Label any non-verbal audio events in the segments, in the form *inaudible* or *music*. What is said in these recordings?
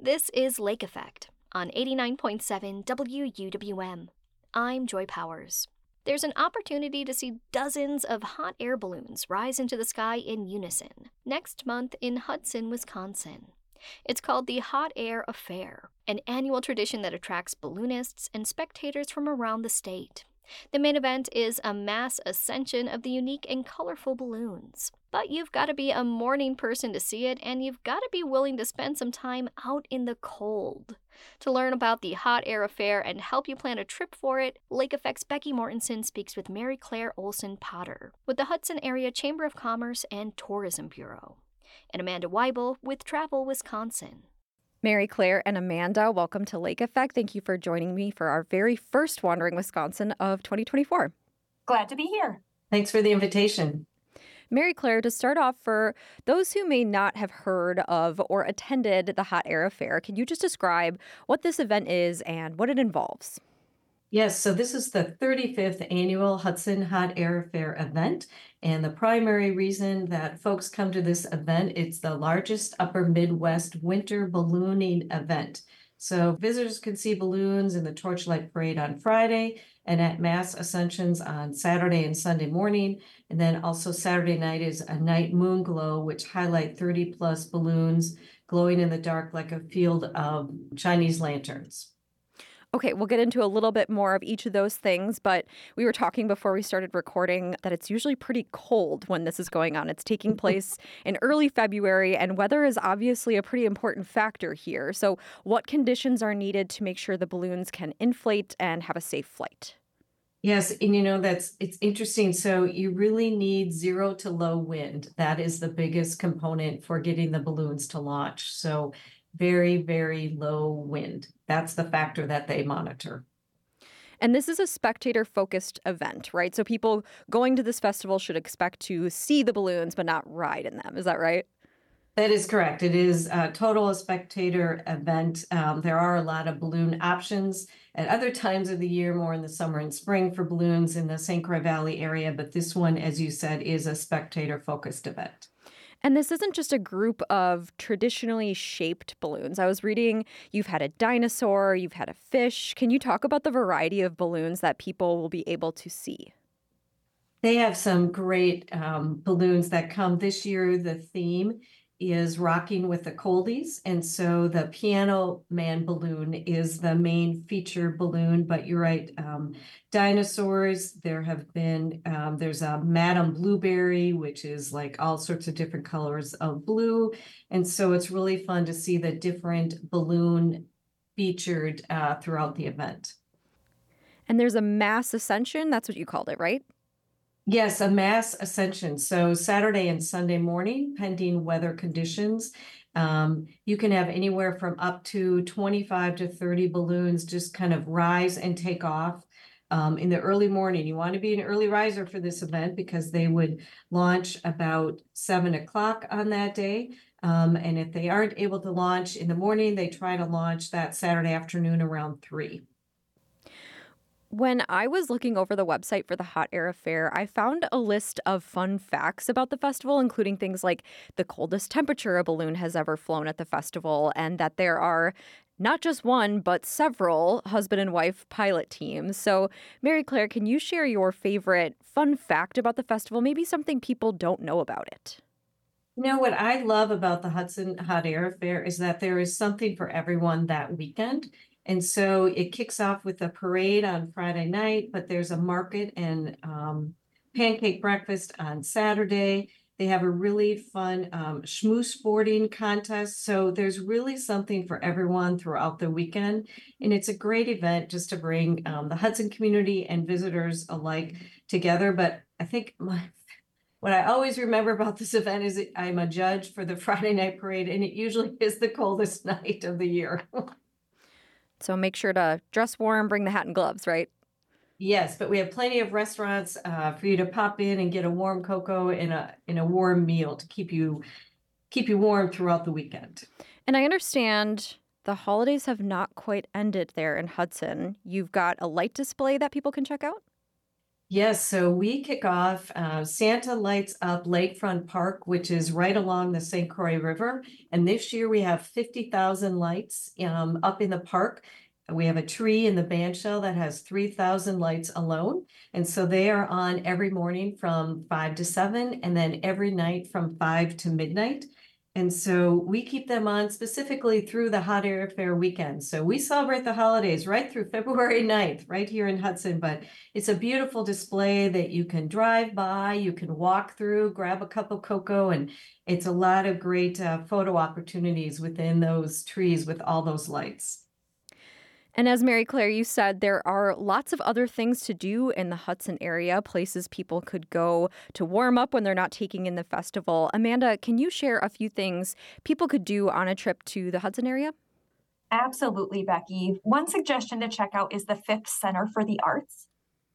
This is Lake Effect on 89.7 WUWM. I'm Joy Powers. There's an opportunity to see dozens of hot air balloons rise into the sky in unison next month in Hudson, Wisconsin. It's called the Hot Air Affair, an annual tradition that attracts balloonists and spectators from around the state. The main event is a mass ascension of the unique and colorful balloons. But you've got to be a morning person to see it, and you've got to be willing to spend some time out in the cold. To learn about the Hot Air Affair and help you plan a trip for it, Lake Effect's Becky Mortensen speaks with Mary Claire Olson Potter with the Hudson Area Chamber of Commerce and Tourism Bureau, and Amanda Weibel with Travel Wisconsin. Mary Claire and Amanda, welcome to Lake Effect. Thank you for joining me for our very first Wandering Wisconsin of 2024. Glad to be here. Thanks for the invitation. Mary Claire, to start off, for those who may not have heard of or attended the Hot Air Affair, can you just describe what this event is and what it involves? Yes, so this is the 35th annual Hudson Hot Air Fair event. And the primary reason that folks come to this event, it's the largest upper Midwest winter ballooning event. So visitors can see balloons in the Torchlight Parade on Friday and at mass ascensions on Saturday and Sunday morning. And then also Saturday night is a night moon glow, which highlight 30 plus balloons glowing in the dark like a field of Chinese lanterns. Okay, we'll get into a little bit more of each of those things, but we were talking before we started recording that it's usually pretty cold when this is going on. It's taking mm-hmm. place in early February, and weather is obviously a pretty important factor here. So, what conditions are needed to make sure the balloons can inflate and have a safe flight? Yes, and you know that's it's interesting. So you really need zero to low wind. That is the biggest component for getting the balloons to launch. So very, very low wind. That's the factor that they monitor. And this is a spectator focused event, right? So people going to this festival should expect to see the balloons but not ride in them. Is that right? That is correct. It is a total spectator event. Um, there are a lot of balloon options at other times of the year, more in the summer and spring for balloons in the St. Croix Valley area. But this one, as you said, is a spectator focused event. And this isn't just a group of traditionally shaped balloons. I was reading you've had a dinosaur, you've had a fish. Can you talk about the variety of balloons that people will be able to see? They have some great um, balloons that come this year. The theme is rocking with the coldies and so the piano man balloon is the main feature balloon but you're right um, dinosaurs there have been um, there's a Madame Blueberry which is like all sorts of different colors of blue and so it's really fun to see the different balloon featured uh, throughout the event. And there's a mass ascension that's what you called it right Yes, a mass ascension. So Saturday and Sunday morning, pending weather conditions. Um, you can have anywhere from up to 25 to 30 balloons just kind of rise and take off um, in the early morning. You want to be an early riser for this event because they would launch about seven o'clock on that day. Um, and if they aren't able to launch in the morning, they try to launch that Saturday afternoon around three. When I was looking over the website for the Hot Air Affair, I found a list of fun facts about the festival, including things like the coldest temperature a balloon has ever flown at the festival, and that there are not just one, but several husband and wife pilot teams. So, Mary Claire, can you share your favorite fun fact about the festival? Maybe something people don't know about it. You know, what I love about the Hudson Hot Air Affair is that there is something for everyone that weekend. And so it kicks off with a parade on Friday night, but there's a market and um, pancake breakfast on Saturday. They have a really fun um, schmooze sporting contest. So there's really something for everyone throughout the weekend. And it's a great event just to bring um, the Hudson community and visitors alike together. But I think my what I always remember about this event is that I'm a judge for the *laughs* Friday night parade, and it usually is the coldest *laughs* night of the year. So make sure to dress warm, bring the hat and gloves, right? Yes, but we have plenty of restaurants uh, for you to pop in and get a warm cocoa and a in a warm meal to keep you keep you warm throughout the weekend. And I understand the holidays have not quite ended there in Hudson. You've got a light display that people can check out. Yes, so we kick off uh, Santa Lights Up Lakefront Park, which is right along the St. Croix River. And this year we have 50,000 lights um, up in the park. We have a tree in the bandshell that has 3,000 lights alone. And so they are on every morning from 5 to 7 and then every night from 5 to midnight. And so we keep them on specifically through the hot air fair weekend. So we celebrate the holidays right through *laughs* February 9th, right here in Hudson. But it's a beautiful display that you can drive by, you can walk through, grab a cup of cocoa, and it's a lot of great uh, photo opportunities within those trees with all those lights. And as Mary Claire, you said, there are lots of other things to do in the Hudson area, places people could go to warm up when they're not taking in the festival. Amanda, can you share a few things people could do on a trip to the Hudson area? Absolutely, Becky. One suggestion to check out is the Phipps Center for the Arts.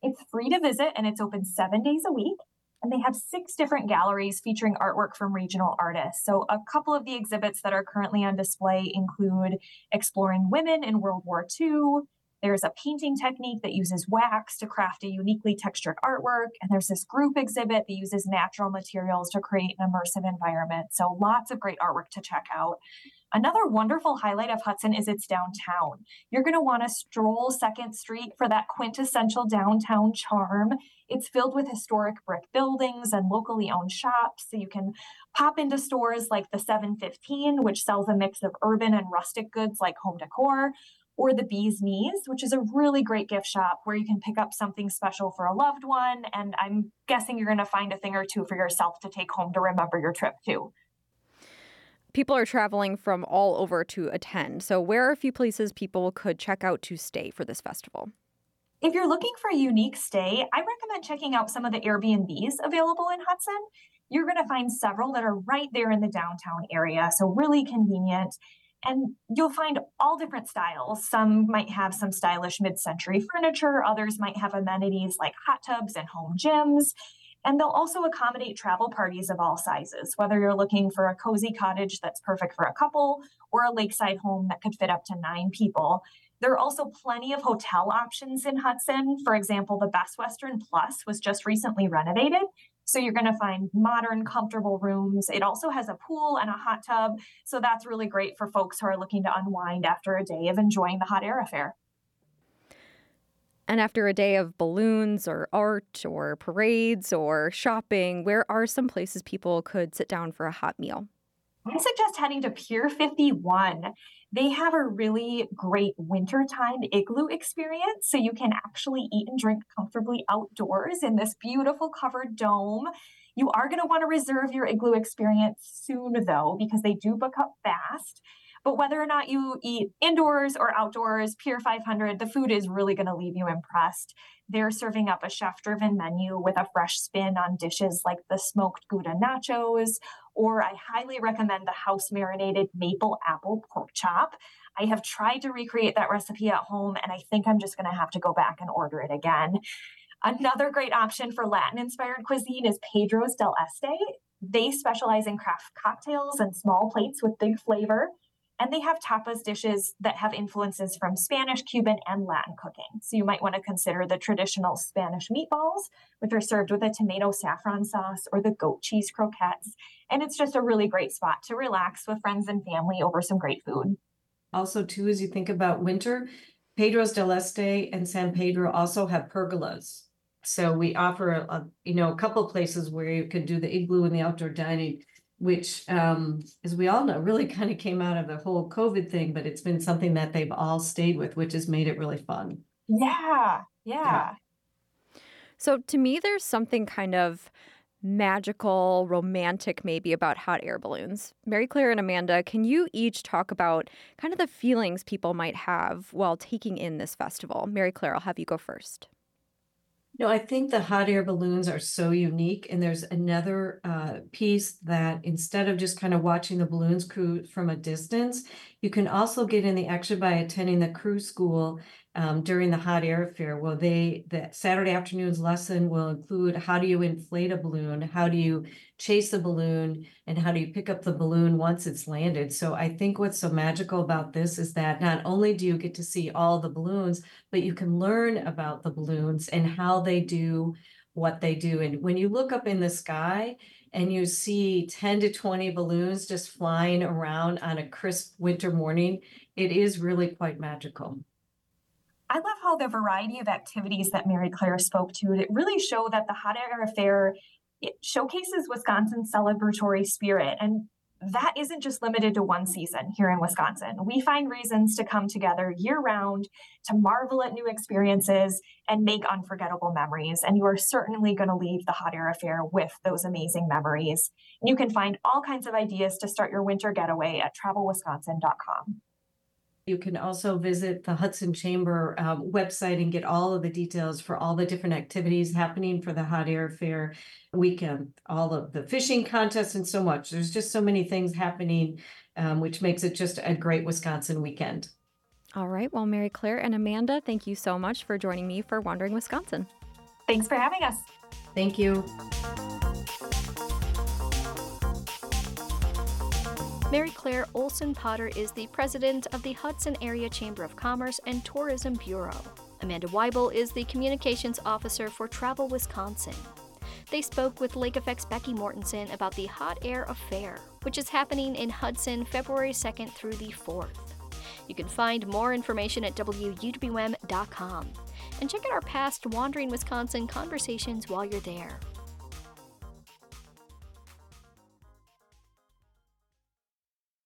It's free to visit and it's open seven days a week and they have six different galleries featuring artwork from regional artists. So, a couple of the exhibits that are currently on display include Exploring Women in World War II. There's a painting technique that uses wax to craft a uniquely textured artwork. And there's this group exhibit that uses natural materials to create an immersive environment. So, lots of great artwork to check out. Another wonderful highlight of Hudson is its downtown. You're going to want to stroll Second Street for that quintessential downtown charm. It's filled with historic brick buildings and locally owned shops. So you can pop into stores like the 715, which sells a mix of urban and rustic goods like home decor, or the Bee's Knees, which is a really great gift shop where you can pick up something special for a loved one. And I'm guessing you're going to find a thing or two for yourself to take home to remember your trip too people are traveling from all over to attend. So, where are a few places people could check out to stay for this festival? If you're looking for a unique stay, I recommend checking out some of the Airbnbs available in Hudson. You're going to find several that are right there in the downtown area, so really convenient. And you'll find all different styles. Some might have some stylish mid century furniture, others might have amenities like hot tubs and home gyms. And they'll also accommodate travel parties of all sizes, whether you're looking for a cozy cottage that's perfect for a couple or a lakeside home that could fit up to nine people. There are also plenty of hotel options in Hudson. For example, the Best Western Plus was just recently renovated. So you're going to find modern, comfortable rooms. It also has a pool and a hot tub. So that's really great for folks who are looking to unwind after a day of enjoying the hot air affair. And after a day of balloons or art or parades or shopping, where are some places people could sit down for a hot meal? I suggest heading to Pier 51. They have a really great wintertime igloo experience. So you can actually eat and drink comfortably outdoors in this beautiful covered dome. You are going to want to reserve your igloo experience soon, though, because they do book up fast. But whether or not you eat indoors or outdoors, Pier 500, the food is really going to leave you impressed. They're serving up a chef driven menu with a fresh spin on dishes like the smoked Gouda nachos, or I highly recommend the house marinated maple apple pork chop. I have tried to recreate that recipe at home, and I think I'm just going to have to go back and order it again. Another great option for Latin inspired cuisine is Pedro's del Este. They specialize in craft cocktails and small plates with big flavor. And they have tapas dishes that have influences from Spanish, Cuban, and Latin cooking. So you might want to consider the traditional Spanish meatballs, which are served with a tomato saffron sauce, or the goat cheese croquettes. And it's just a really great spot to relax with friends and family over some great food. Also, too, as you think about winter, Pedro's del Este and San Pedro also have pergolas. So we offer a, you know a couple places where you can do the igloo and the outdoor dining which, um, as we all know, really *laughs* kind of came out of the whole COVID thing, but it's been something that they've all stayed with, which has made it really fun. Yeah, yeah. So to me, there's something kind of magical, romantic, maybe about hot air balloons. Mary Claire and Amanda, can you each talk about kind of the feelings people might have while taking in this festival? Mary Claire, I'll have you go first. No, I think the hot air balloons are so unique. And there's another uh, piece that instead of just kind of watching the balloons cruise from a distance, You can also get in the action by attending the crew school um, during the hot air fair. Well, they the Saturday afternoon's lesson will include how do you inflate a balloon, how do you chase a balloon, and how do you pick up the balloon once it's landed. So I think what's so magical about this is that not only do you get to see all the balloons, but you can learn about the balloons and how they do what they do. And when you look up in the sky and you see 10 to 20 balloons just flying around on a crisp winter morning, it is really quite magical. I love how the variety of activities that Mary Claire spoke to, it really show that the Hot Air Fair it showcases Wisconsin's celebratory spirit. And that isn't just limited to one season here in Wisconsin. We find reasons to come together year round to marvel at new experiences and make unforgettable memories. And you are certainly going to leave the Hot Air Affair with those amazing memories. You can find all kinds of ideas to start your winter getaway at travelwisconsin.com. You can also visit the Hudson Chamber um, website and get all of the details for all the different activities happening for the Hot Air Fair weekend, all of the fishing contests and so much. There's just so many things happening, um, which makes it just a great Wisconsin weekend. All right. Well, Mary Claire and Amanda, thank you so much for joining me for Wandering Wisconsin. Thanks for having us. Thank you. Mary Claire Olson Potter is the president of the Hudson Area Chamber of Commerce and Tourism Bureau. Amanda Weibel is the communications officer for Travel Wisconsin. They spoke with Lake Effect's Becky Mortensen about the Hot Air Affair, which is happening in Hudson February 2nd through the 4th. You can find more information at WUWM.com and check out our past Wandering Wisconsin conversations while you're there.